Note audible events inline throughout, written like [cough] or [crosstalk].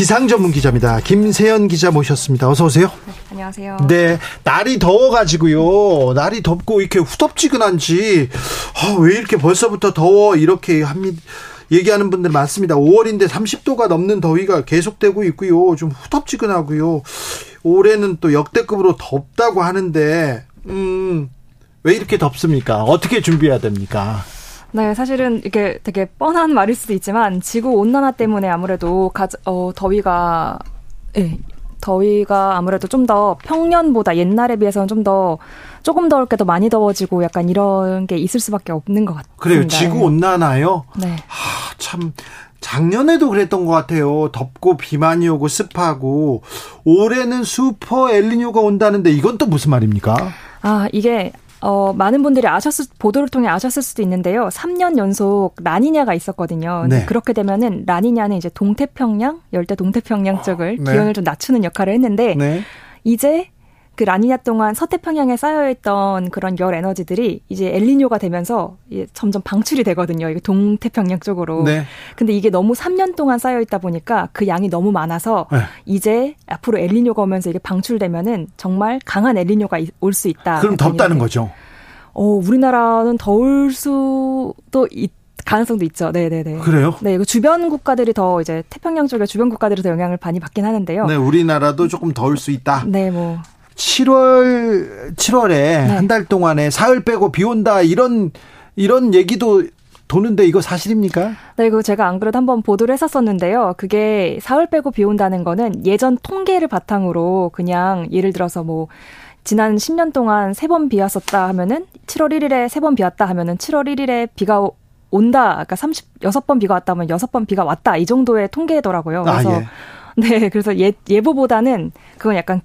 기상 전문 기자입니다. 김세연 기자 모셨습니다. 어서 오세요. 네, 안녕하세요. 네, 날이 더워가지고요. 날이 덥고 이렇게 후덥지근한지 아, 왜 이렇게 벌써부터 더워 이렇게 합니다. 얘기하는 분들 많습니다. 5월인데 30도가 넘는 더위가 계속되고 있고요. 좀 후덥지근하고요. 올해는 또 역대급으로 덥다고 하는데 음, 왜 이렇게 덥습니까? 어떻게 준비해야 됩니까? 네, 사실은 이게 되게 뻔한 말일 수도 있지만 지구 온난화 때문에 아무래도 가, 어, 더위가 예, 더위가 아무래도 좀 더 평년보다 옛날에 비해서는 좀 더 조금 더울 게 더 많이 더워지고 약간 이런 게 있을 수밖에 없는 것 같습니다. 그래요. 지구 온난화요? 네. 하, 참 작년에도 그랬던 것 같아요. 덥고 비 많이 오고 습하고 올해는 슈퍼 엘리뇨가 온다는데 이건 또 무슨 말입니까? 아 이게 어, 많은 분들이 아셨을, 보도를 통해 아셨을 수도 있는데요. 3년 연속 라니냐가 있었거든요. 네. 그렇게 되면은 라니냐는 이제 동태평양, 열대 동태평양 쪽을 네. 기온을 좀 낮추는 역할을 했는데 네. 이제 그 라니냐 동안 서태평양에 쌓여있던 그런 열 에너지들이 이제 엘리뇨가 되면서 점점 방출이 되거든요. 이게 동태평양 쪽으로. 네. 근데 이게 너무 3년 동안 쌓여있다 보니까 그 양이 너무 많아서 네. 이제 앞으로 엘리뇨가 오면서 이게 방출되면은 정말 강한 엘리뇨가 올 수 있다. 그럼 덥다는 거죠? 어, 우리나라는 더울 수도 있 가능성도 있죠. 네 네 네. 그래요? 네, 그 주변 국가들이 더 이제 태평양 쪽의 주변 국가들이 더 영향을 많이 받긴 하는데요. 네, 우리나라도 조금 더울 수 있다. 네, 뭐 7월 7월에 네. 한달 동안에 사흘 빼고 비 온다 이런 이런 얘기도 도는데 이거 사실입니까? 네, 이거 제가 안 그래도 한번 보도를 했었었는데요. 그게 사흘 빼고 비 온다는 거는 예전 통계를 바탕으로 그냥 예를 들어서 뭐 지난 10년 동안 세 번 비 왔었다 하면은 7월 1일에 세 번 비 왔다 하면은 7월 1일에 비가 온다. 그러니까 36번 비가 왔다 하면 6번 비가 왔다. 이 정도의 통계더라고요. 아, 그래서 아, 예. 네, 그래서 예, 예보보다는 그건 약간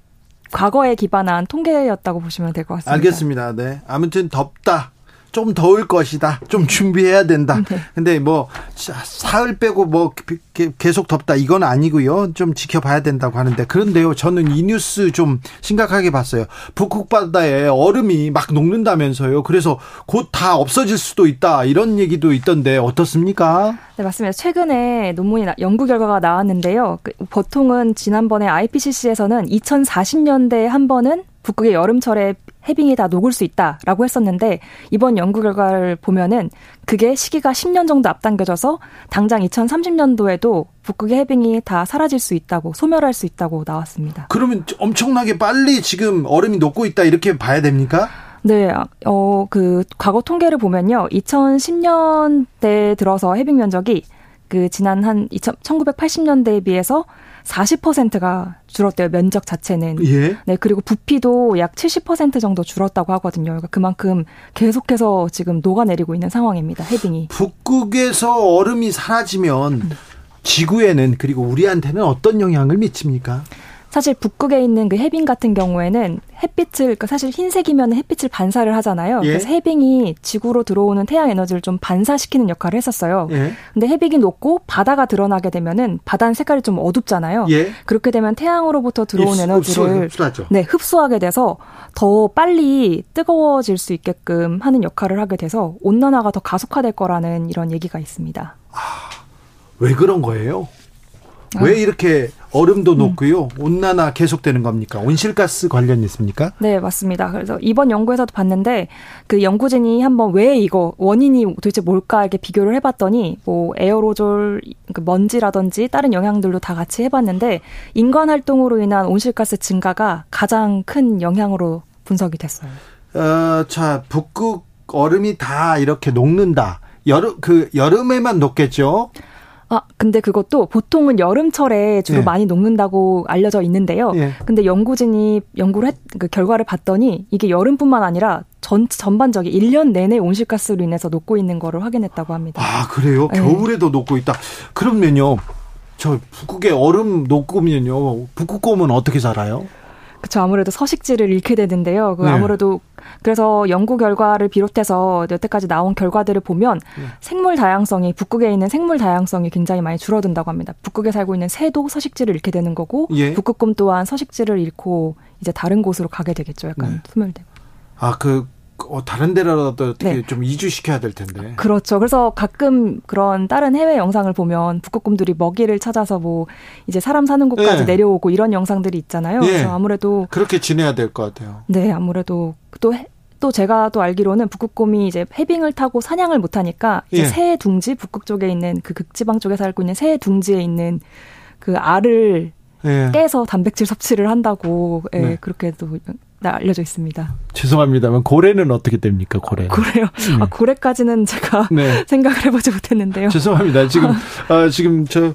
과거에 기반한 통계였다고 보시면 될 것 같습니다. 알겠습니다. 네. 아무튼 덥다. 좀 더울 것이다. 좀 준비해야 된다. 네. 근데 뭐 사흘 빼고 뭐 계속 덥다 이건 아니고요. 좀 지켜봐야 된다고 하는데 그런데요. 저는 이 뉴스 좀 심각하게 봤어요. 북극 바다에 얼음이 막 녹는다면서요. 그래서 곧 다 없어질 수도 있다. 이런 얘기도 있던데 어떻습니까? 네, 맞습니다. 최근에 논문이 연구 결과가 나왔는데요. 그 보통은 지난번에 IPCC에서는 2040년대에 한 번은 북극의 여름철에 해빙이 다 녹을 수 있다라고 했었는데 이번 연구 결과를 보면은 그게 시기가 10년 정도 앞당겨져서 당장 2030년도에도 북극의 해빙이 다 사라질 수 있다고 소멸할 수 있다고 나왔습니다. 그러면 엄청나게 빨리 지금 얼음이 녹고 있다 이렇게 봐야 됩니까? 네, 어, 그, 과거 통계를 보면요. 2010년대 들어서 해빙 면적이 그 지난 한 2000, 1980년대에 비해서 40%가 줄었대요. 면적 자체는. 예. 네, 그리고 부피도 약 70% 정도 줄었다고 하거든요. 그러니까 그만큼 계속해서 지금 녹아내리고 있는 상황입니다. 해빙이. 북극에서 얼음이 사라지면 음. 지구에는 그리고 우리한테는 어떤 영향을 미칩니까? 사실 북극에 있는 그 해빙 같은 경우에는 햇빛을 그러니까 사실 흰색이면 햇빛을 반사를 하잖아요. 예. 그래서 해빙이 지구로 들어오는 태양 에너지를 좀 반사시키는 역할을 했었어요. 예. 근데 해빙이 녹고 바다가 드러나게 되면은 바다는 색깔이 좀 어둡잖아요. 예. 그렇게 되면 태양으로부터 들어온 흡수, 에너지를 흡수, 네, 흡수하게 돼서 더 빨리 뜨거워질 수 있게끔 하는 역할을 하게 돼서 온난화가 더 가속화될 거라는 이런 얘기가 있습니다. 아, 왜 그런 거예요? 아. 왜 이렇게 얼음도 음. 높고요. 온난화 계속되는 겁니까? 온실가스 관련 있습니까? 네, 맞습니다. 그래서 이번 연구에서도 봤는데 그 연구진이 한번 왜 이거 원인이 도대체 뭘까 이렇게 비교를 해 봤더니 뭐 에어로졸 그 먼지라든지 다른 영향들도 다 같이 해 봤는데 인간 활동으로 인한 온실가스 증가가 가장 큰 영향으로 분석이 됐어요. 어, 자 북극 얼음이 다 이렇게 녹는다. 여름 그 여름에만 녹겠죠? 아, 근데 그것도 보통은 여름철에 주로 예. 많이 녹는다고 알려져 있는데요. 예. 근데 연구진이 연구를 했, 그 결과를 봤더니 이게 여름뿐만 아니라 전, 전반적인 1년 내내 온실가스로 인해서 녹고 있는 거를 확인했다고 합니다. 아, 그래요? 네. 겨울에도 녹고 있다. 그러면요. 저 북극에 얼음 녹으면요. 북극곰은 어떻게 살아요? 그렇죠. 아무래도 서식지를 잃게 되는데요. 그 네. 아무래도 그래서 연구 결과를 비롯해서 여태까지 나온 결과들을 보면 네. 생물 다양성이 북극에 있는 생물 다양성이 굉장히 많이 줄어든다고 합니다. 북극에 살고 있는 새도 서식지를 잃게 되는 거고 예. 북극곰 또한 서식지를 잃고 이제 다른 곳으로 가게 되겠죠. 약간 네. 소멸되고. 아그 어, 다른 데라도 어떻게 네. 좀 이주시켜야 될 텐데. 그렇죠. 그래서 가끔 그런 다른 해외 영상을 보면 북극곰들이 먹이를 찾아서 뭐 이제 사람 사는 곳까지 네. 내려오고 이런 영상들이 있잖아요. 네. 그래서 아무래도 그렇게 지내야 될 것 같아요. 네, 아무래도 또또 제가 또 알기로는 북극곰이 이제 해빙을 타고 사냥을 못 하니까 이제 예. 새 둥지 북극 쪽에 있는 그 극지방 쪽에 살고 있는 새 둥지에 있는 그 알을 예. 깨서 단백질 섭취를 한다고 예, 네. 그렇게도 알려져 있습니다. 죄송합니다만 고래는 어떻게 됩니까? 고래. 고래요. 음. 아, 고래까지는 제가 네. [laughs] 생각을 해보지 못했는데요. 죄송합니다. 지금 어, 지금 저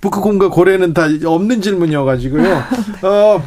북극곰과 고래는 다 없는 질문이어가지고요. [laughs] 네. 어,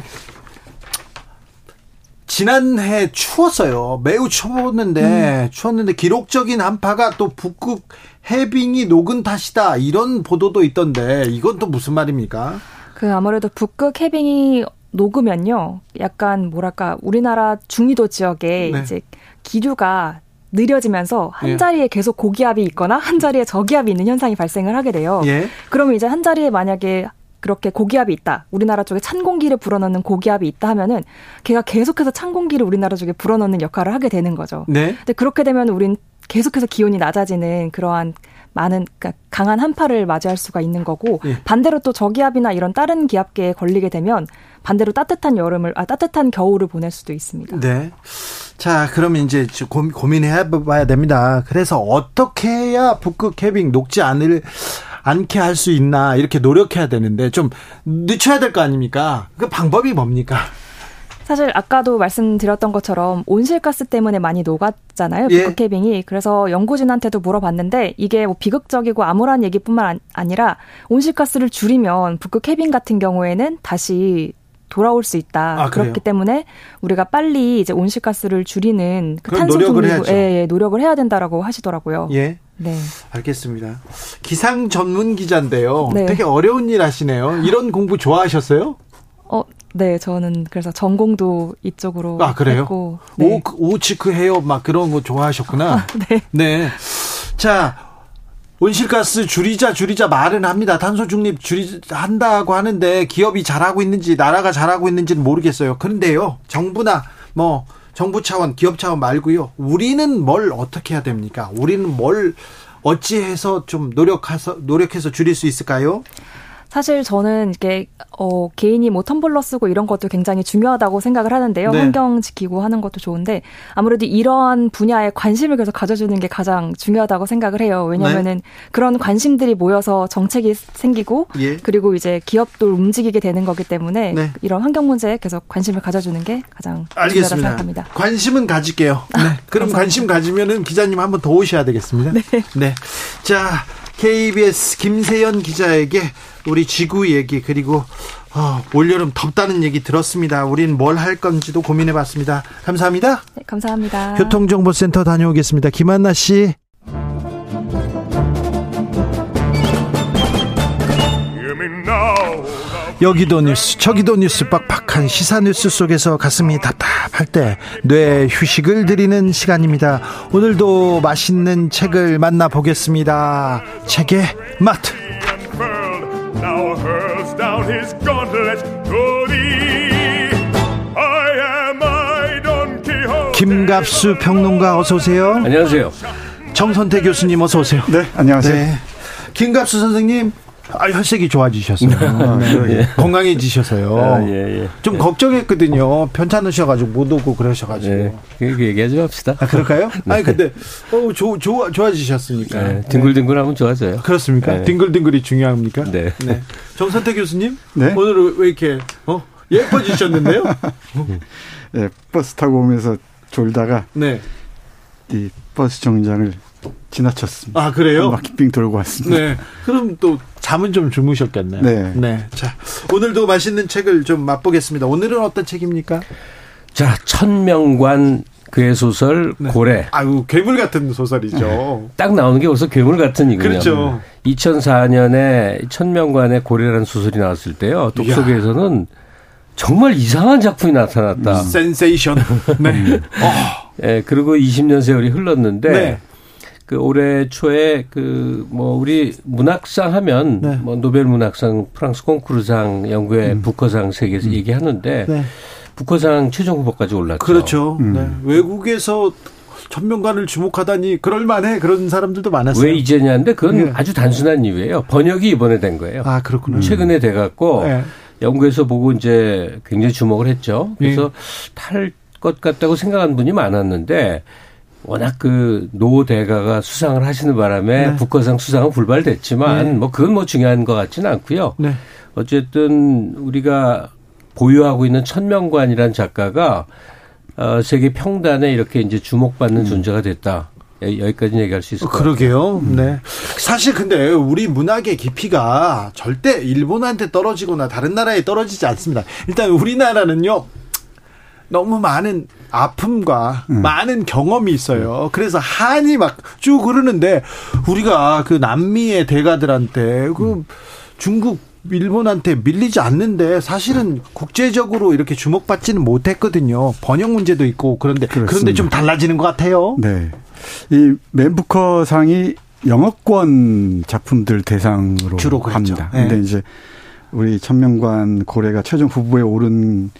지난해 추웠어요. 매우 추웠는데 음. 추웠는데 기록적인 한파가 또 북극 해빙이 녹은 탓이다 이런 보도도 있던데 이건 또 무슨 말입니까? 그 아무래도 북극 해빙이 녹으면요. 약간 뭐랄까 우리나라 중위도 지역에 네. 이제 기류가 느려지면서 한 예. 자리에 계속 고기압이 있거나 한 자리에 저기압이 있는 현상이 발생을 하게 돼요. 예. 그러면 이제 한 자리에 만약에 그렇게 고기압이 있다. 우리나라 쪽에 찬 공기를 불어넣는 고기압이 있다 하면은 걔가 계속해서 찬 공기를 우리나라 쪽에 불어넣는 역할을 하게 되는 거죠. 네. 근데 그렇게 되면 우린 계속해서 기온이 낮아지는 그러한 많은 그러니까 강한 한파를 맞이할 수가 있는 거고 예. 반대로 또 저기압이나 이런 다른 기압계에 걸리게 되면 반대로 따뜻한 여름을 아 따뜻한 겨울을 보낼 수도 있습니다. 네. 자, 그러면 이제 고민해 봐야 됩니다. 그래서 어떻게 해야 북극 캐빙 녹지 않을 않게 할 수 있나 이렇게 노력해야 되는데 좀 늦춰야 될 거 아닙니까? 그 방법이 뭡니까? 사실 아까도 말씀드렸던 것처럼 온실가스 때문에 많이 녹았잖아요. 예. 북극 해빙이. 그래서 연구진한테도 물어봤는데 이게 뭐 비극적이고 암울한 얘기뿐만 아니라 온실가스를 줄이면 북극 해빙 같은 경우에는 다시 돌아올 수 있다. 아, 그렇기 때문에 우리가 빨리 이제 온실가스를 줄이는 그 탄소 노력을. 예, 예, 노력을 해야 된다라고 하시더라고요. 예. 네. 알겠습니다. 기상 전문 기자인데요. 네. 되게 어려운 일 하시네요. 이런 공부 좋아하셨어요? 어, 네, 저는 그래서 전공도 이쪽으로 아 그래요? 했고, 네. 오, 오치크 헤어 막 그런 거 좋아하셨구나. 아, 네. 네. 자, 온실가스 줄이자 줄이자 말은 합니다. 탄소 중립 줄이 한다고 하는데 기업이 잘하고 있는지 나라가 잘하고 있는지는 모르겠어요. 그런데요, 정부나 뭐 정부 차원, 기업 차원 말고요. 우리는 뭘 어떻게 해야 됩니까? 우리는 뭘 어찌해서 좀 노력해서 노력해서 줄일 수 있을까요? 사실 저는 이게 어 개인이 뭐 텀블러 쓰고 이런 것도 굉장히 중요하다고 생각을 하는데요. 네. 환경 지키고 하는 것도 좋은데 아무래도 이러한 분야에 관심을 계속 가져주는 게 가장 중요하다고 생각을 해요. 왜냐하면은 네. 그런 관심들이 모여서 정책이 생기고 예. 그리고 이제 기업도 움직이게 되는 거기 때문에 네. 이런 환경 문제에 계속 관심을 가져주는 게 가장 알겠습니다. 중요하다고 생각합니다. 관심은 가질게요. 네. 그럼 관심 가지면은 기자님 한번 더 오셔야 되겠습니다. 네. 네. 자. KBS 김세연 기자에게 우리 지구 얘기 그리고 어, 올여름 덥다는 얘기 들었습니다. 우린 뭘 할 건지도 고민해 봤습니다. 감사합니다. 네, 감사합니다. 교통정보센터 다녀오겠습니다. 김한나 씨. 여기도 뉴스 저기도 뉴스 빡빡한 시사 뉴스 속에서 가슴이 답답할 때 뇌 휴식을 드리는 시간입니다 오늘도 맛있는 책을 만나보겠습니다 책의 맛 김갑수 평론가 어서 오세요. 안녕하세요. 정선태 교수님 어서 오세요. 네 안녕하세요. 네. 김갑수 선생님 아, 혈색이 좋아지셨어요. 아, [laughs] 네. 예. 건강해지셔서요. 아, 예, 예. 좀 걱정했거든요. 편찮으셔가지고 못 오고 그러셔가지고. 네. 그, 그 얘기하지 맙시다. 아, 그럴까요? [laughs] 네. 아니, 근데, 어, 조, 조, 좋아지셨으니까. 네. 딩글딩글 하면 좋아져요. 그렇습니까? 네. 딩글딩글이 중요합니까? 네. 네. 정선태 교수님? 네. 오늘 왜 이렇게, 어? 예뻐지셨는데요? [laughs] 네, 버스 타고 오면서 졸다가. 네. 이 버스 정장을 지나쳤습니다. 아 그래요? 바퀴 빙 돌고 왔습니다. 네. 그럼 또 잠은 좀 주무셨겠네요. 네. 네. 자 오늘도 맛있는 책을 좀 맛보겠습니다. 오늘은 어떤 책입니까? 자 천명관 그의 소설 네. 고래. 아유 괴물 같은 소설이죠. 네. 딱 나오는 게 벌써 괴물 같은 이군요. 그렇죠. 2004년에 천명관의 고래라는 소설이 나왔을 때요. 독서계에서는 정말 이상한 작품이 나타났다. 센세이션. [laughs] 네. 어. 네. 그리고 20년 세월이 흘렀는데 네. 그 올해 초에 그 뭐 우리 문학상 하면 네. 뭐 노벨 문학상, 프랑스 콩쿠르상, 영국의 음. 부커상 세계에서 음. 얘기하는데 네. 부커상 최종 후보까지 올랐죠. 그렇죠. 음. 네. 외국에서 전명관을 주목하다니 그럴만해 그런 사람들도 많았어요. 왜 이제냐인데 그건 네. 아주 단순한 이유예요. 번역이 이번에 된 거예요. 아 그렇군요. 최근에 돼갖고 네. 영국에서 보고 이제 굉장히 주목을 했죠. 그래서 네. 탈것 같다고 생각한 분이 많았는데 워낙 그 노 대가가 수상을 하시는 바람에 네. 북커상 수상은 불발됐지만 네. 뭐 그건 뭐 중요한 것 같지는 않고요. 네. 어쨌든 우리가 보유하고 있는 천명관이라는 작가가 어, 세계 평단에 이렇게 이제 주목받는 음. 존재가 됐다. 여기까지 얘기할 수 있을 것 그러게요. 음. 네. 사실 근데 우리 문학의 깊이가 절대 일본한테 떨어지거나 다른 나라에 떨어지지 않습니다. 일단 우리나라는요. 너무 많은 아픔과 음. 많은 경험이 있어요. 그래서 한이 막 쭉 흐르는데 우리가 그 남미의 대가들한테 그 음. 중국 일본한테 밀리지 않는데 사실은 국제적으로 이렇게 주목받지는 못했거든요. 번역 문제도 있고 그런데 그렇습니다. 그런데 좀 달라지는 것 같아요. 네. 이 맨부커 상이 영어권 작품들 대상으로 주로 합니다. 네. 근데 이제 우리 천명관 고래가 최종 후보에 오른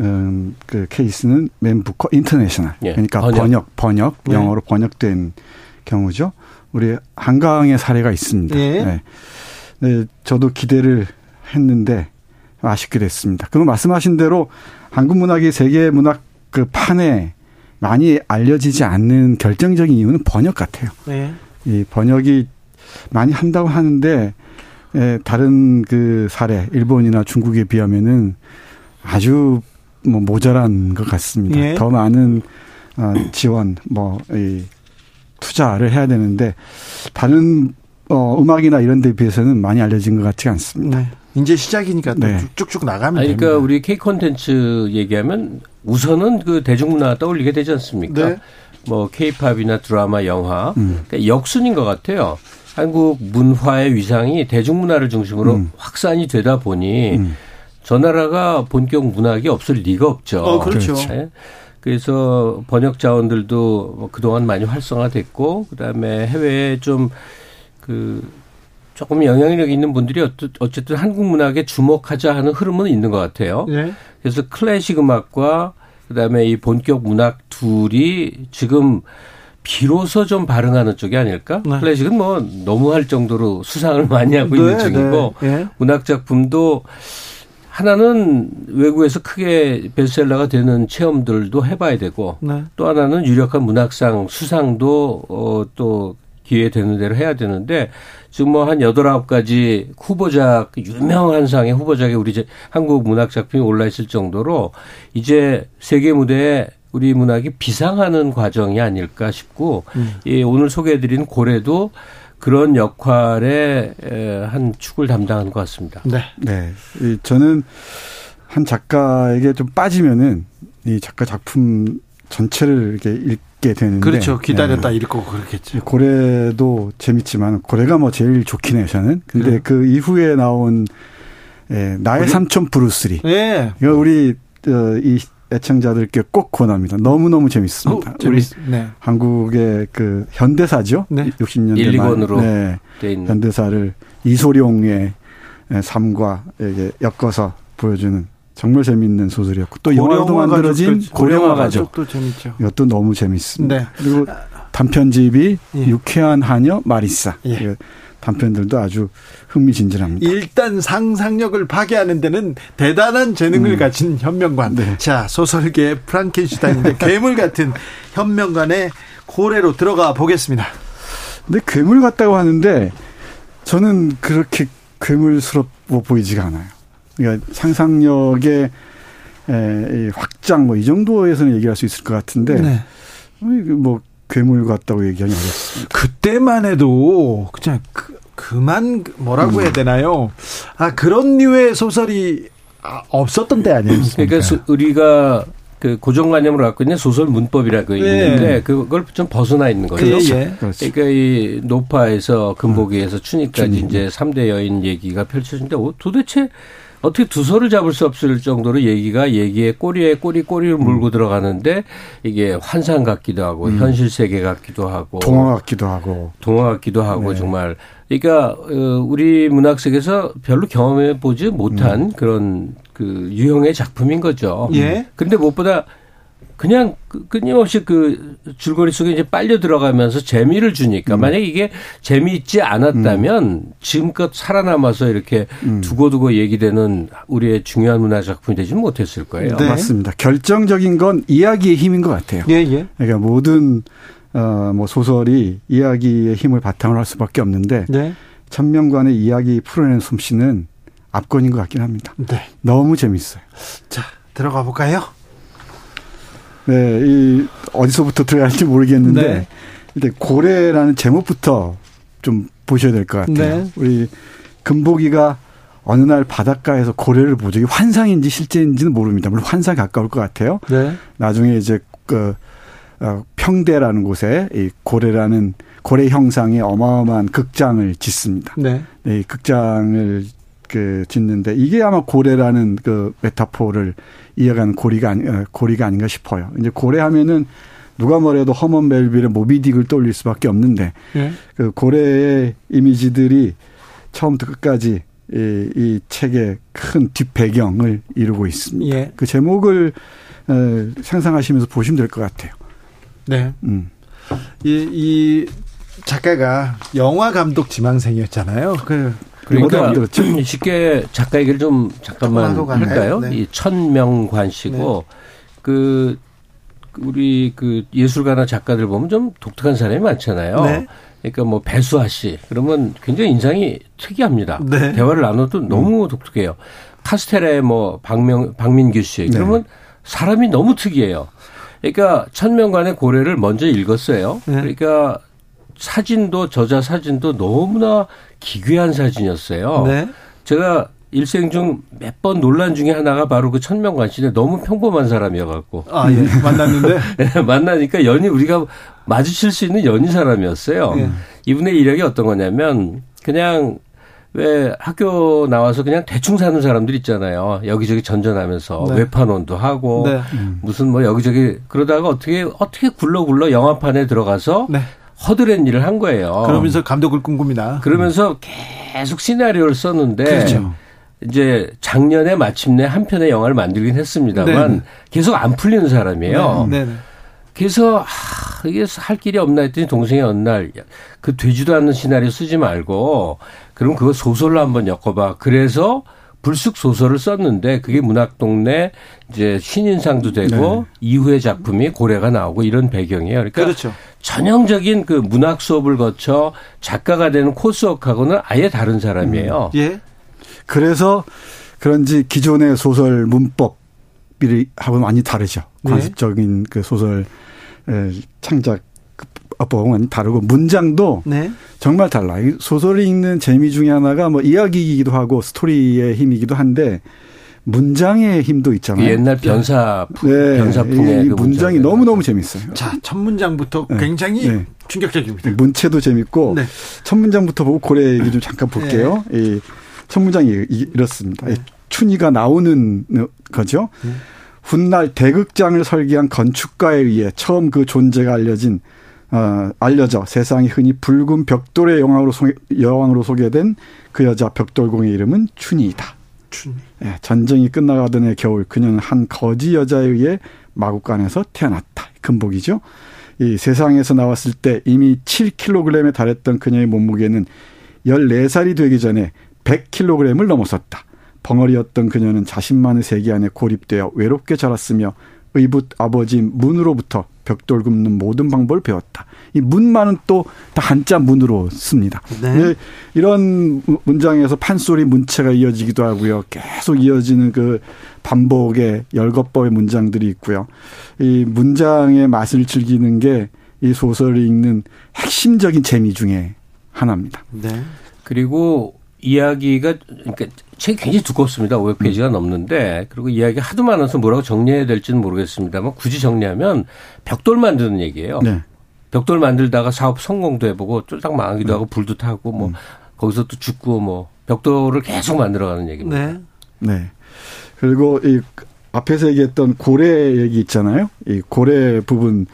음, 그 케이스는 맨부커 인터내셔널. 예. 그러니까 번역, 번역, 번역 네. 영어로 번역된 경우죠. 우리 한강의 사례가 있습니다. 예. 네. 네. 저도 기대를 했는데 아쉽게 됐습니다. 그럼 말씀하신 대로 한국 문학이 세계 문학 그 판에 많이 알려지지 않는 결정적인 이유는 번역 같아요. 네. 이 번역이 많이 한다고 하는데 예, 다른 그 사례 일본이나 중국에 비하면은 아주 뭐 모자란 것 같습니다. 예. 더 많은 어, 지원, 뭐, 이 투자를 해야 되는데 다른 어, 음악이나 이런 데 비해서는 많이 알려진 것 같지 않습니다. 네. 이제 시작이니까 네. 쭉쭉 나가면 아니, 그러니까 우리 K 콘텐츠 얘기하면 우선은 그 대중문화 떠올리게 되지 않습니까? 네. 뭐 K-팝이나 드라마, 영화 음. 그러니까 역순인 것 같아요. 한국 문화의 위상이 대중문화를 중심으로 음. 확산이 되다 보니 음. 저 나라가 본격 문학이 없을 리가 없죠. 어, 그렇죠. 네. 그래서 번역 자원들도 뭐 그동안 많이 활성화됐고 그다음에 해외에 좀그 조금 영향력 있는 분들이 어쨌든 한국 문학에 주목하자 하는 흐름은 있는 것 같아요. 네. 그래서 클래식 음악과 그다음에 이 본격 문학 둘이 지금 비로소 좀 발응하는 쪽이 아닐까? 네. 클래식은 뭐 너무 할 정도로 수상을 많이 하고 네, 있는 중이고 네. 예. 문학 작품도 하나는 외국에서 크게 베스트셀러가 되는 체험들도 해봐야 되고 네. 또 하나는 유력한 문학상 수상도 어, 또 기회 되는 대로 해야 되는데 지금 뭐 한 여덟 아홉 가지 후보작 유명한 상의 후보작에 우리 이제 한국 문학 작품이 올라 있을 정도로 이제 세계 무대에 우리 문학이 비상하는 과정이 아닐까 싶고 음. 이 오늘 소개해드린 고래도 그런 역할의 한 축을 담당하는 것 같습니다. 네. 네. 저는 한 작가에게 좀 빠지면은 이 작가 작품 전체를 이렇게 읽게 되는데. 그렇죠. 기다렸다 네. 읽고 그렇겠죠. 고래도 재밌지만 고래가 뭐 제일 좋긴 해요, 저는. 근데 그래. 그 이후에 나온 예, 나의 고래? 삼촌 브루스리. 예. 이거 우리 어, 이 애청자들께 꼭 권합니다. 너무너무 재밌습니다. 어, 우리 네. 한국의 그 현대사죠. 네. 60년대 1, 2권으로 네. 현대사를 이소룡의 삶과 이게 엮어서 보여주는 정말 재밌는 소설이었고 또 영화도 만들어진 고령화 가족. 또 재밌죠. 이것도 너무 재밌습니다. 네. 그리고 단편집이 예. 유쾌한 하녀 마리사. 예. 단편들도 아주 흥미진진합니다. 일단 상상력을 파괴하는 데는 대단한 재능을 음. 가진 현명관. 네. 자, 소설계 프랑켄슈타인인데 [laughs] 괴물 같은 현명관의 고래로 들어가 보겠습니다. 근데 괴물 같다고 하는데 저는 그렇게 괴물스럽고 보이지가 않아요. 그러니까 상상력의 에, 확장 뭐 이 정도에서는 얘기할 수 있을 것 같은데 네. 뭐 괴물 같다고 얘기하기 어렵습니다. 그때만 해도 그냥 그, 그만 뭐라고 음. 해야 되나요? 아 그런 류의 소설이 아, 없었던 때 아니었습니까? 그러니까 우리가 그 고정관념으로 갖고 있는 소설 문법이라고 네. 있는데 그걸 좀 벗어나 있는 거죠. 그렇죠. 예. 그러니까 이 노파에서 금보기에서 춘희까지 이제 3대 여인 얘기가 펼쳐진데 도대체 어떻게 두서를 잡을 수 없을 정도로 얘기가 얘기에 꼬리에 꼬리 꼬리를 음. 물고 들어가는데 이게 환상 같기도 하고 음. 현실 세계 같기도 하고 동화 같기도 하고 동화 같기도 하고 네. 정말 그러니까 어, 우리 문학 세계에서 별로 경험해 보지 못한 음. 그런 그 유형의 작품인 거죠. 예. 근데 무엇보다 그냥 그 끊임없이 그 줄거리 속에 이제 빨려 들어가면서 재미를 주니까 음. 만약에 이게 재미있지 않았다면 음. 지금껏 살아남아서 이렇게 음. 두고두고 얘기되는 우리의 중요한 문화 작품이 되지 못했을 거예요. 네. 맞습니다. 결정적인 건 이야기의 힘인 것 같아요. 예, 예. 그러니까 모든 어 뭐 소설이 이야기의 힘을 바탕으로 할 수밖에 없는데 네. 천명관의 이야기 풀어내는 솜씨는 압권인 것 같긴 합니다. 네. 너무 재밌어요. 자 들어가 볼까요? 네, 이 어디서부터 들어갈지 모르겠는데 네. 일단 고래라는 제목부터 좀 보셔야 될 것 같아요. 네. 우리 금복이가 어느 날 바닷가에서 고래를 보죠. 이게 환상인지 실제인지는 모릅니다. 물론 환상 가까울 것 같아요. 네. 나중에 이제 그 어, 평대라는 곳에 이 고래라는 고래 형상의 어마어마한 극장을 짓습니다. 네. 네, 이 극장을 그 짓는데 이게 아마 고래라는 그 메타포를 이어가는 고리가 아니, 어, 고리가 아닌가 싶어요. 이제 고래 하면은 누가 뭐래도 허먼 멜빌의 모비딕을 떠올릴 수밖에 없는데 예. 그 고래의 이미지들이 처음부터 끝까지 이, 이 책의 큰 뒷배경을 이루고 있습니다. 예. 그 제목을 어, 상상하시면서 보시면 될 것 같아요. 네. 음. 이, 이 작가가 영화 감독 지망생이었잖아요. 그 그러니까 쉽게 작가 얘기를 좀 잠깐만 할까요? 네. 이 천명관 씨고 네. 그 우리 그 예술가나 작가들 보면 좀 독특한 사람이 많잖아요. 네. 그러니까 뭐 배수아 씨 그러면 굉장히 인상이 특이합니다. 네. 대화를 나눠도 너무 음. 독특해요. 카스텔의 뭐 박명 박민규 씨 네. 그러면 사람이 너무 특이해요. 그러니까 천명관의 고래를 먼저 읽었어요. 네. 그러니까 사진도 저자 사진도 너무나 기괴한 사진이었어요. 네. 제가 일생 중 몇 번 논란 중에 하나가 바로 그 천명관 씨인데 너무 평범한 사람이어갖고. 아, 예. [laughs] 만났는데? 네, 만나니까 연이 우리가 마주칠 수 있는 연인 사람이었어요. 예. 이분의 이력이 어떤 거냐면 그냥 왜 학교 나와서 그냥 대충 사는 사람들 있잖아요. 여기저기 전전하면서 네. 외판원도 하고 네. 무슨 뭐 여기저기 그러다가 어떻게 어떻게 굴러 굴러 영화판에 들어가서 네. 허드렛 일을 한 거예요. 그러면서 감독을 꿈꿉니다. 그러면서 계속 시나리오를 썼는데 그렇죠. 이제 작년에 마침내 한 편의 영화를 만들긴 했습니다만 네 계속 안 풀리는 사람이에요. 네. 네 그래서 아, 이게 할 길이 없나 했더니 동생이 어느 날 그 되지도 않는 시나리오 쓰지 말고 그럼 그거 소설로 한번 엮어봐. 그래서 불쑥 소설을 썼는데 그게 문학동네 이제 신인상도 되고 네. 이후의 작품이 고래가 나오고 이런 배경이에요. 그러니까 그렇죠. 전형적인 그 문학 수업을 거쳐 작가가 되는 코스웍하고는 아예 다른 사람이에요. 음. 예. 그래서 그런지 기존의 소설 문법이 하고 많이 다르죠. 네. 관습적인 그 소설 창작 법은 많이 다르고 문장도 네. 정말 달라. 소설을 읽는 재미 중에 하나가 뭐 이야기이기도 하고 스토리의 힘이기도 한데 문장의 힘도 있잖아요. 그 옛날 변사 네. 변사풍의 그 문장이 너무 너무 재밌어요. 자, 첫 문장부터 네. 굉장히 네. 충격적입니다. 문체도 재밌고 네. 첫 문장부터 보고 고래 얘기 좀 잠깐 볼게요. 네. 이첫 문장이 이렇습니다. 네. 춘희가 나오는 거죠. 네. 훗날 대극장을 설계한 건축가에 의해 처음 그 존재가 알려진 어, 알려져 세상이 흔히 붉은 벽돌의 여왕으로, 소, 여왕으로 소개된 그 여자 벽돌공의 이름은 춘희이다. 춘희. 예, 전쟁이 끝나가던 해 겨울 그녀는 한 거지 여자에 의해 마국간에서 태어났다. 금복이죠. 이 세상에서 나왔을 때 이미 7kg에 달했던 그녀의 몸무게는 14살이 되기 전에 100kg을 넘어섰다. 벙어리였던 그녀는 자신만의 세계 안에 고립되어 외롭게 자랐으며 의붓 아버지 문으로부터 벽돌 굽는 모든 방법을 배웠다. 이 문만은 또 다 한자 문으로 씁니다. 네. 이런 문장에서 판소리 문체가 이어지기도 하고요. 계속 이어지는 그 반복의 열거법의 문장들이 있고요. 이 문장의 맛을 즐기는 게 이 소설을 읽는 핵심적인 재미 중에 하나입니다. 네. 그리고 이야기가 그러니까 책이 굉장히 두껍습니다. 500페이지가 음. 넘는데 그리고 이야기가 하도 많아서 뭐라고 정리해야 될지는 모르겠습니다만 굳이 정리하면 벽돌 만드는 얘기예요. 네. 벽돌 만들다가 사업 성공도 해보고 쫄딱 망하기도 네. 하고 불도 타고 뭐 음. 거기서 또 죽고 뭐 벽돌을 계속 만들어가는 얘기입니다. 네. 네. 그리고 이 앞에서 얘기했던 고래 얘기 있잖아요. 이 고래 부분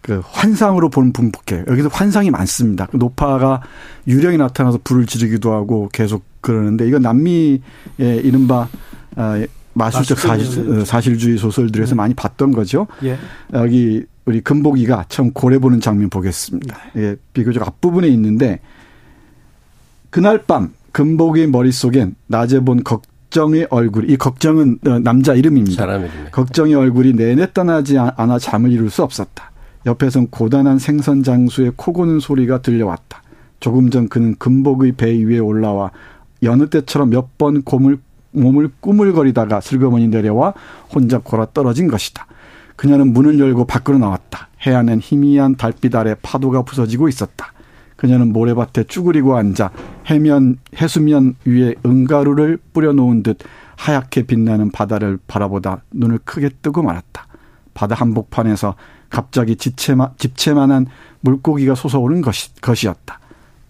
그 환상으로 보는 분폭해. 여기서 환상이 많습니다. 그 노파가 유령이 나타나서 불을 지르기도 하고 계속 그러는데 이건 남미의 이른바 아, 마술적 사실, 사실주의 소설들에서 네. 많이 봤던 거죠. 예. 여기 우리 금복이가 처음 고래 보는 장면 보겠습니다. 네. 예, 비교적 앞부분에 있는데 그날 밤 금복의 머릿속엔 낮에 본 걱정의 얼굴, 이 걱정은 어, 남자 이름입니다. 사람 이름이. 걱정의 얼굴이 내내 떠나지 않아 잠을 이룰 수 없었다. 옆에선 고단한 생선 장수의 코 고는 소리가 들려왔다. 조금 전 그는 금복의 배 위에 올라와 여느 때처럼 몇번 곰을 몸을 꾸물거리다가 슬그머니 내려와 혼자 골아 떨어진 것이다. 그녀는 문을 열고 밖으로 나왔다. 해안엔 희미한 달빛 아래 파도가 부서지고 있었다. 그녀는 모래밭에 쭈그리고 앉아 해면 해수면 위에 은가루를 뿌려놓은 듯 하얗게 빛나는 바다를 바라보다 눈을 크게 뜨고 말았다. 바다 한복판에서 갑자기 집채만, 집채만한 물고기가 솟아오른 것이, 것이었다.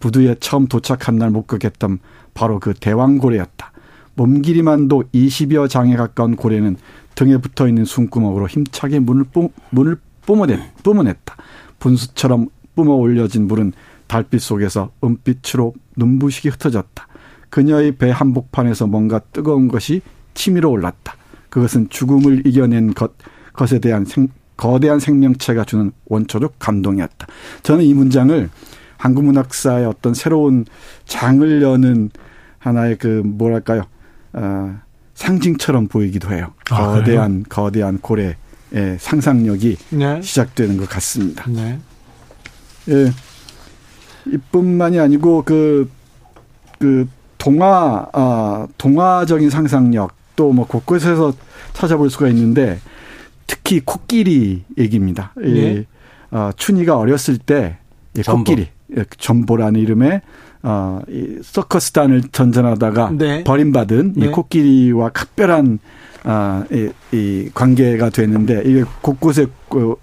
부두에 처음 도착한 날 목격했던 바로 그 대왕 고래였다. 몸 길이만도 20여 장에 가까운 고래는 등에 붙어 있는 숨구멍으로 힘차게 문을 뿜, 문을 뿜어냈, 뿜어냈다. 분수처럼 뿜어 올려진 물은 달빛 속에서 은빛으로 눈부시게 흩어졌다. 그녀의 배 한복판에서 뭔가 뜨거운 것이 치밀어 올랐다. 그것은 죽음을 이겨낸 것, 것에 대한 생, 거대한 생명체가 주는 원초적 감동이었다. 저는 이 문장을 한국 문학사의 어떤 새로운 장을 여는 하나의 그 뭐랄까요 어, 상징처럼 보이기도 해요. 아, 거대한 그래요? 거대한 고래의 상상력이 네. 시작되는 것 같습니다. 네. 예. 이뿐만이 아니고 그그 그 동화 아 동화적인 상상력 또 뭐 곳곳에서 찾아볼 수가 있는데 특히 코끼리 얘기입니다. 네. 이, 어, 춘희가 어렸을 때이 코끼리 예, 전보라는 이름의 어, 이 서커스단을 전전하다가 네. 버림받은 네. 이 코끼리와 각별한 아, 이, 이 관계가 되는데 이게 곳곳에 그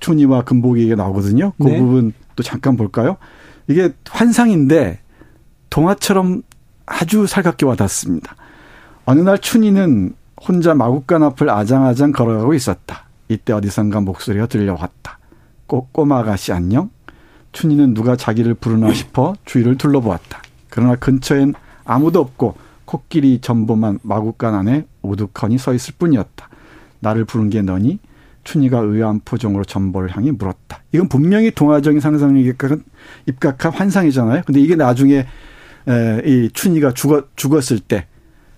춘희와 금복이가 나오거든요. 그 네. 부분 또 잠깐 볼까요? 이게 환상인데 동화처럼 아주 살갑게 와닿습니다. 어느 날 춘희는 혼자 마구간 앞을 아장아장 걸어가고 있었다. 이때 어디선가 목소리가 들려왔다. 꼬, 꼬마 아가씨 안녕? 춘희는 누가 자기를 부르나 싶어 주위를 둘러보았다. 그러나 근처엔 아무도 없고 코끼리 전보만 마구간 안에 오두커니 서 있을 뿐이었다. 나를 부른 게 너니? 춘희가 의아한 표정으로 전보를 향해 물었다. 이건 분명히 동화적인 상상력에 입각한 환상이잖아요. 근데 이게 나중에 에, 이 춘희가 죽었, 죽었을 때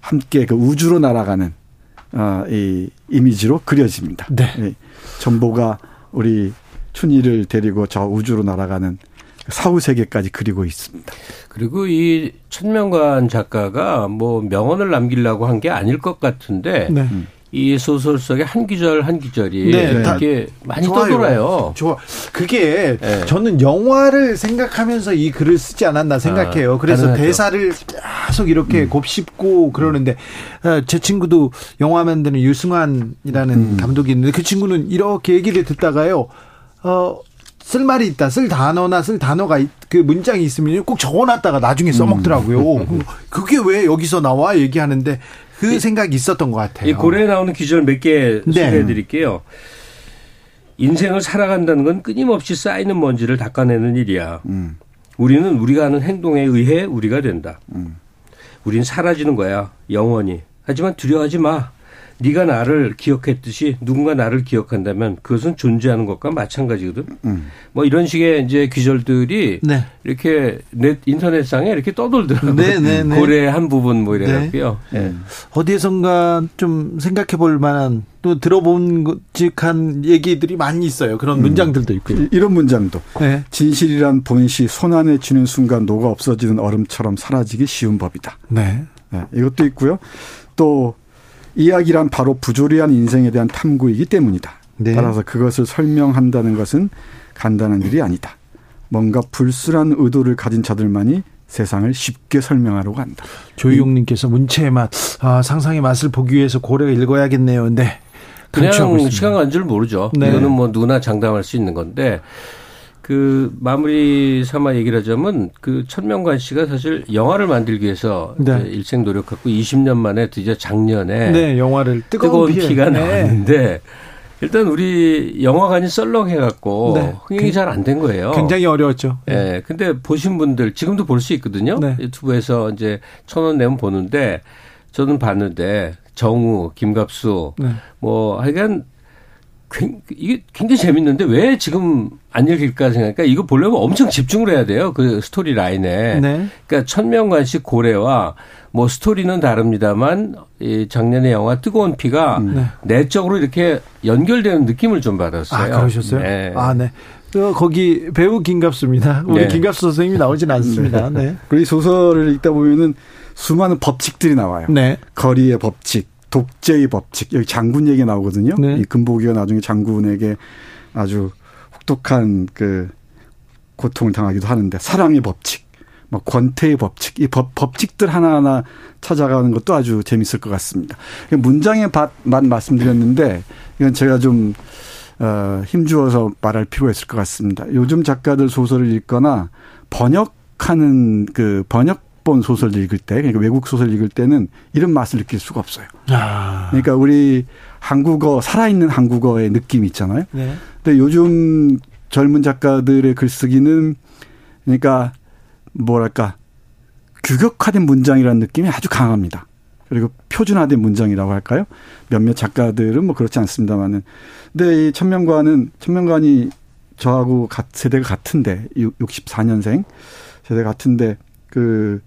함께 그 우주로 날아가는 어, 이 이미지로 그려집니다. 네. 예. 전보가 우리 춘희를 데리고 저 우주로 날아가는 사후 세계까지 그리고 있습니다. 그리고 이 천명관 작가가 뭐 명언을 남기려고 한 게 아닐 것 같은데 네. 음. 이 소설 속에 한 기절 한 기절이 네, 이렇게 많이 좋아요. 떠돌아요. 좋아. 그게 네. 저는 영화를 생각하면서 이 글을 쓰지 않았나 생각해요. 아, 그래서 가능하죠. 대사를 계속 이렇게 음. 곱씹고 그러는데 아, 제 친구도 영화 만드는 유승환이라는 음. 감독이 있는데 그 친구는 이렇게 얘기를 듣다가요. 어, 쓸 말이 있다, 쓸 단어나 쓸 단어가 그 문장이 있으면 꼭 적어놨다가 나중에 써먹더라고요. 음. [laughs] 그게 왜 여기서 나와 얘기하는데 그 생각이 있었던 것 같아요. 이 고래에 나오는 기절 몇개 네. 소개해 드릴게요. 인생을 살아간다는 건 끊임없이 쌓이는 먼지를 닦아내는 일이야. 음. 우리는 우리가 하는 행동에 의해 우리가 된다. 음. 우린 사라지는 거야. 영원히. 하지만 두려워하지 마. 네가 나를 기억했듯이 누군가 나를 기억한다면 그것은 존재하는 것과 마찬가지거든. 음. 뭐 이런 식의 이제 귀절들이 네. 이렇게 넷 인터넷상에 이렇게 떠돌더라고요. 네, 네, 네. 고래 한 부분 뭐 이래갖고요. 네. 네. 어디에선가 좀 생각해 볼 만한 또 들어본 직한 얘기들이 많이 있어요. 그런 음. 문장들도 있고요. 이런 문장도 네. 진실이란 본시 손안에 쥐는 순간 녹아 없어지는 얼음처럼 사라지기 쉬운 법이다. 네. 네. 이것도 있고요. 또 이야기란 바로 부조리한 인생에 대한 탐구이기 때문이다. 네. 따라서 그것을 설명한다는 것은 간단한 일이 아니다. 뭔가 불순한 의도를 가진 자들만이 세상을 쉽게 설명하려고 한다. 조희용님께서 문체의 맛, 아, 상상의 맛을 보기 위해서 고려 읽어야겠네요. 네. 그냥 시간 간 줄 모르죠. 네. 이거는 뭐 누구나 장담할 수 있는 건데 그 마무리 삼아 얘기를 하자면 그 천명관 씨가 사실 영화를 만들기 위해서 네. 일생 노력했고 20년 만에 드디어 작년에 네, 영화를 뜨거운, 뜨거운 피가 네. 나왔는데 일단 우리 영화관이 썰렁해갖고 네. 흥행이 잘 안 된 거예요. 굉장히 어려웠죠. 예. 네. 근데 보신 분들 지금도 볼 수 있거든요. 네. 유튜브에서 이제 천 원 내면 보는데 저는 봤는데 정우, 김갑수, 네. 뭐 하여간 이게 굉장히 재밌는데 왜 지금 안 읽힐까 생각하니까 이거 보려면 엄청 집중을 해야 돼요. 그 스토리 라인에. 네. 그러니까 천명관식 고래와 뭐 스토리는 다릅니다만 이 작년에 영화 뜨거운 피가 음. 네. 내적으로 이렇게 연결되는 느낌을 좀 받았어요. 아, 그러셨어요? 네. 아, 네. 그 거기 배우 김갑수입니다. 우리 네. 김갑수 선생님이 나오진 않습니다. 네. 그리고 이 소설을 읽다 보면은 수많은 법칙들이 나와요. 네. 거리의 법칙, 독재의 법칙 여기 장군 얘기 나오거든요. 네. 이 금복이가 나중에 장군에게 아주 혹독한 그 고통을 당하기도 하는데 사랑의 법칙, 뭐 권태의 법칙, 이 법, 법칙들 하나하나 찾아가는 것도 아주 재밌을 것 같습니다. 문장의 맛만 말씀드렸는데 이건 제가 좀 어, 힘주어서 말할 필요가 있을 것 같습니다. 요즘 작가들 소설을 읽거나 번역하는 그 번역 일본 소설 읽을 때, 그러니까 외국 소설 읽을 때는 이런 맛을 느낄 수가 없어요. 아. 그러니까 우리 한국어, 살아있는 한국어의 느낌이 있잖아요. 네. 근데 요즘 젊은 작가들의 글쓰기는 그러니까 뭐랄까 규격화된 문장이라는 느낌이 아주 강합니다. 그리고 표준화된 문장이라고 할까요? 몇몇 작가들은 뭐 그렇지 않습니다만은. 근데 이 천명관은 천명관이 저하고 세대가 같은데 64년생 세대 같은데 그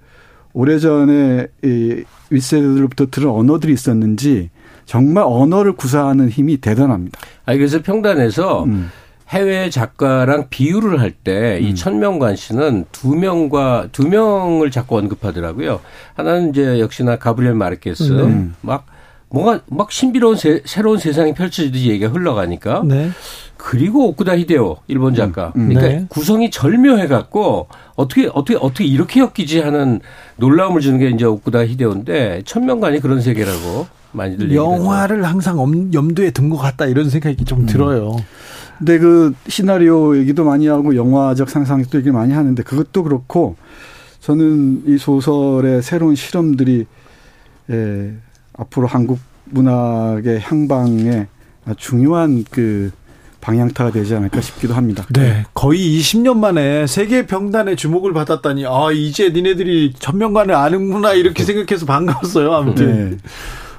오래전에 이 윗세대들로부터 들은 언어들이 있었는지 정말 언어를 구사하는 힘이 대단합니다. 아 그래서 평단에서 음. 해외 작가랑 비유를 할 때이 음. 천명관 씨는 두 명과 두 명을 자꾸 언급하더라고요. 하나는 이제 역시나 가브리엘 마르케스 음. 막 뭔가 막 신비로운 세, 새로운 세상이 펼쳐지듯이 얘기가 흘러가니까 네. 그리고 오쿠다 히데오 일본 작가. 음, 음. 그러니까 네. 구성이 절묘해 갖고 어떻게 어떻게 어떻게 이렇게 엮이지 하는 놀라움을 주는 게 이제 오쿠다 히데오인데 천명관이 그런 세계라고 많이들 영화를 항상 염두에 둔 것 같다 이런 생각이 좀 음. 들어요. 근데 그 시나리오 얘기도 많이 하고 영화적 상상도 얘기 많이 하는데 그것도 그렇고 저는 이 소설의 새로운 실험들이 예, 앞으로 한국 문학의 향방에 중요한 그 방향타가 되지 않을까 싶기도 합니다. 네. 거의 20년 만에 세계 병단의 주목을 받았다니, 아, 이제 니네들이 전면관을 아는구나, 이렇게 생각해서 반가웠어요, 아무튼. 네.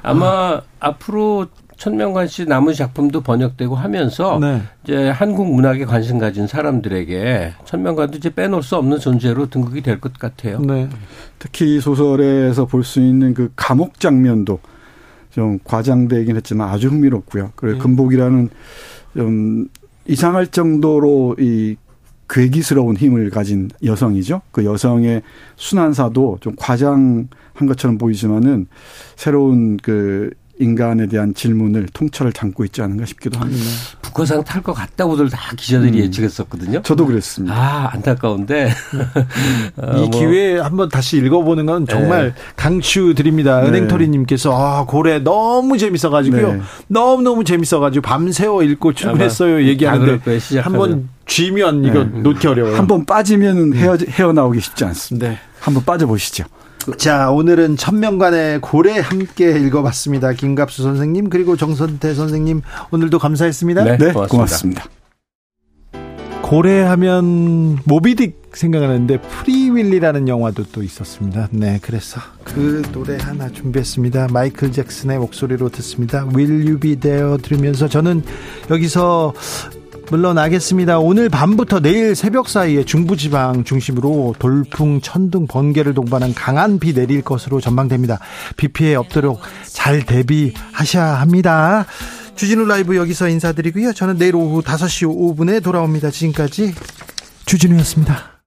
아마 앞으로 천명관 씨 남은 작품도 번역되고 하면서 네. 이제 한국 문학에 관심 가진 사람들에게 천명관도 이제 빼놓을 수 없는 존재로 등극이 될 것 같아요. 네. 특히 소설에서 볼 수 있는 그 감옥 장면도 좀 과장되긴 했지만 아주 흥미롭고요. 그리고 네. 금복이라는 좀 이상할 정도로 이 괴기스러운 힘을 가진 여성이죠. 그 여성의 순환사도 좀 과장한 것처럼 보이지만은 새로운 그 인간에 대한 질문을 통찰을 담고 있지 않은가 싶기도 합니다. 북한산 탈것 같다고들 다 기자들이 음. 예측했었거든요. 저도 그랬습니다. 아 안타까운데 [laughs] 어, 이 뭐. 기회에 한번 다시 읽어보는 건 정말 네. 강추드립니다. 네. 은행토리님께서 아 고래 너무 재밌어가지고요. 네. 너무 너무 재밌어가지고 밤새워 읽고 출근했어요. 얘기하는데 한번 쥐면 이거 네. 놓기 어려워요. 한번 빠지면 헤어 헤어 나오기 쉽지 않습니다. 네. 한번 빠져보시죠. 자, 오늘은 천명관의 고래 함께 읽어봤습니다. 김갑수 선생님 그리고 정선태 선생님 오늘도 감사했습니다. 네, 네 고맙습니다. 고맙습니다. 고래 하면 모비딕 생각나는데 프리윌리라는 영화도 또 있었습니다. 네, 그래서 그 노래 하나 준비했습니다. 마이클 잭슨의 목소리로 듣습니다. Will You Be There 들으면서 저는 여기서 물러나겠습니다. 오늘 밤부터 내일 새벽 사이에 중부지방 중심으로 돌풍, 천둥, 번개를 동반한 강한 비 내릴 것으로 전망됩니다. 비 피해 없도록 잘 대비하셔야 합니다. 주진우 라이브 여기서 인사드리고요. 저는 내일 오후 5시 5분에 돌아옵니다. 지금까지 주진우였습니다.